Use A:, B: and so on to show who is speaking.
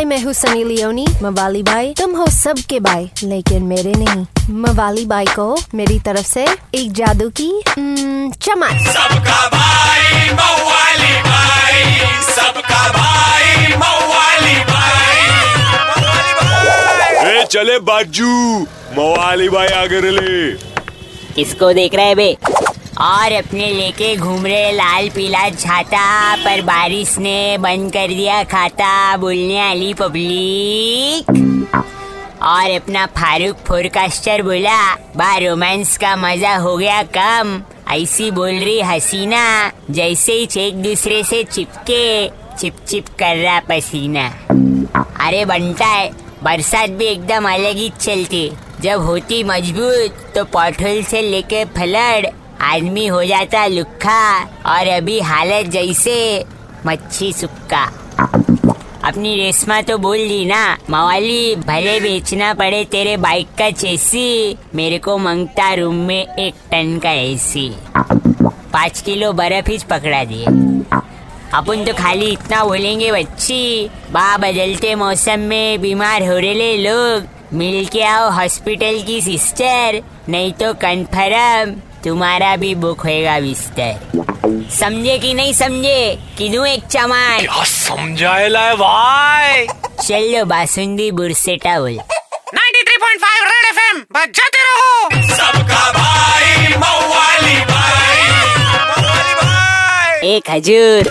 A: हाय मैं हूँ सनी लियोनी। मवाली बाई तुम हो सबके बाई लेकिन मेरे नहीं। मवाली बाई को मेरी तरफ़ से एक जादू की चमक
B: सबका भाई मवाली भाई सबका भाई मवाली भाई
C: ए चले बाजू मवाली भाई आगे ले
D: किसको देख रहे बे? और अपने लेके घूम रहे लाल पीला छाता पर बारिश ने बंद कर दिया खाता, बोलने वाली पब्लिक। और अपना फारूक फोरकास्टर बोला बा रोमांस का मज़ा हो गया कम। ऐसी बोल रही हसीना, जैसे ही एक दूसरे से चिपके चिप चिप कर रहा पसीना। अरे बनता है, बरसात भी एकदम अलग ही चलती। जब होती मज़बूत तो पॉटहोल से लेके फ्लड आदमी हो जाता लुखा और अभी हालत जैसे मच्छी सुक्का। अपनी रेशमा तो बोल दी ना, मवाली, भले बेचना पड़े तेरे बाइक का चेसी मेरे को मंगता रूम में एक टन का एसी पाँच किलो बर्फ़ ही पकड़ा दिए। अपन तो खाली इतना बोलेंगे, बच्ची, बा बदलते मौसम में बीमार हो रहे लोग मिल के आओ हॉस्पिटल की सिस्टर नहीं तो कन्फर्म तुम्हारा भी बुक होएगा बिस्तर समझे कि नहीं समझे? किनू एक चमान
B: क्या समझाएला है भाई?
D: चलो बासुंदी बुरसेटा बोल।
E: 93.5 रेड एफएम बजाते रहो।
B: सबका भाई मवाली भाई। मवाली भाई
D: एक हजूर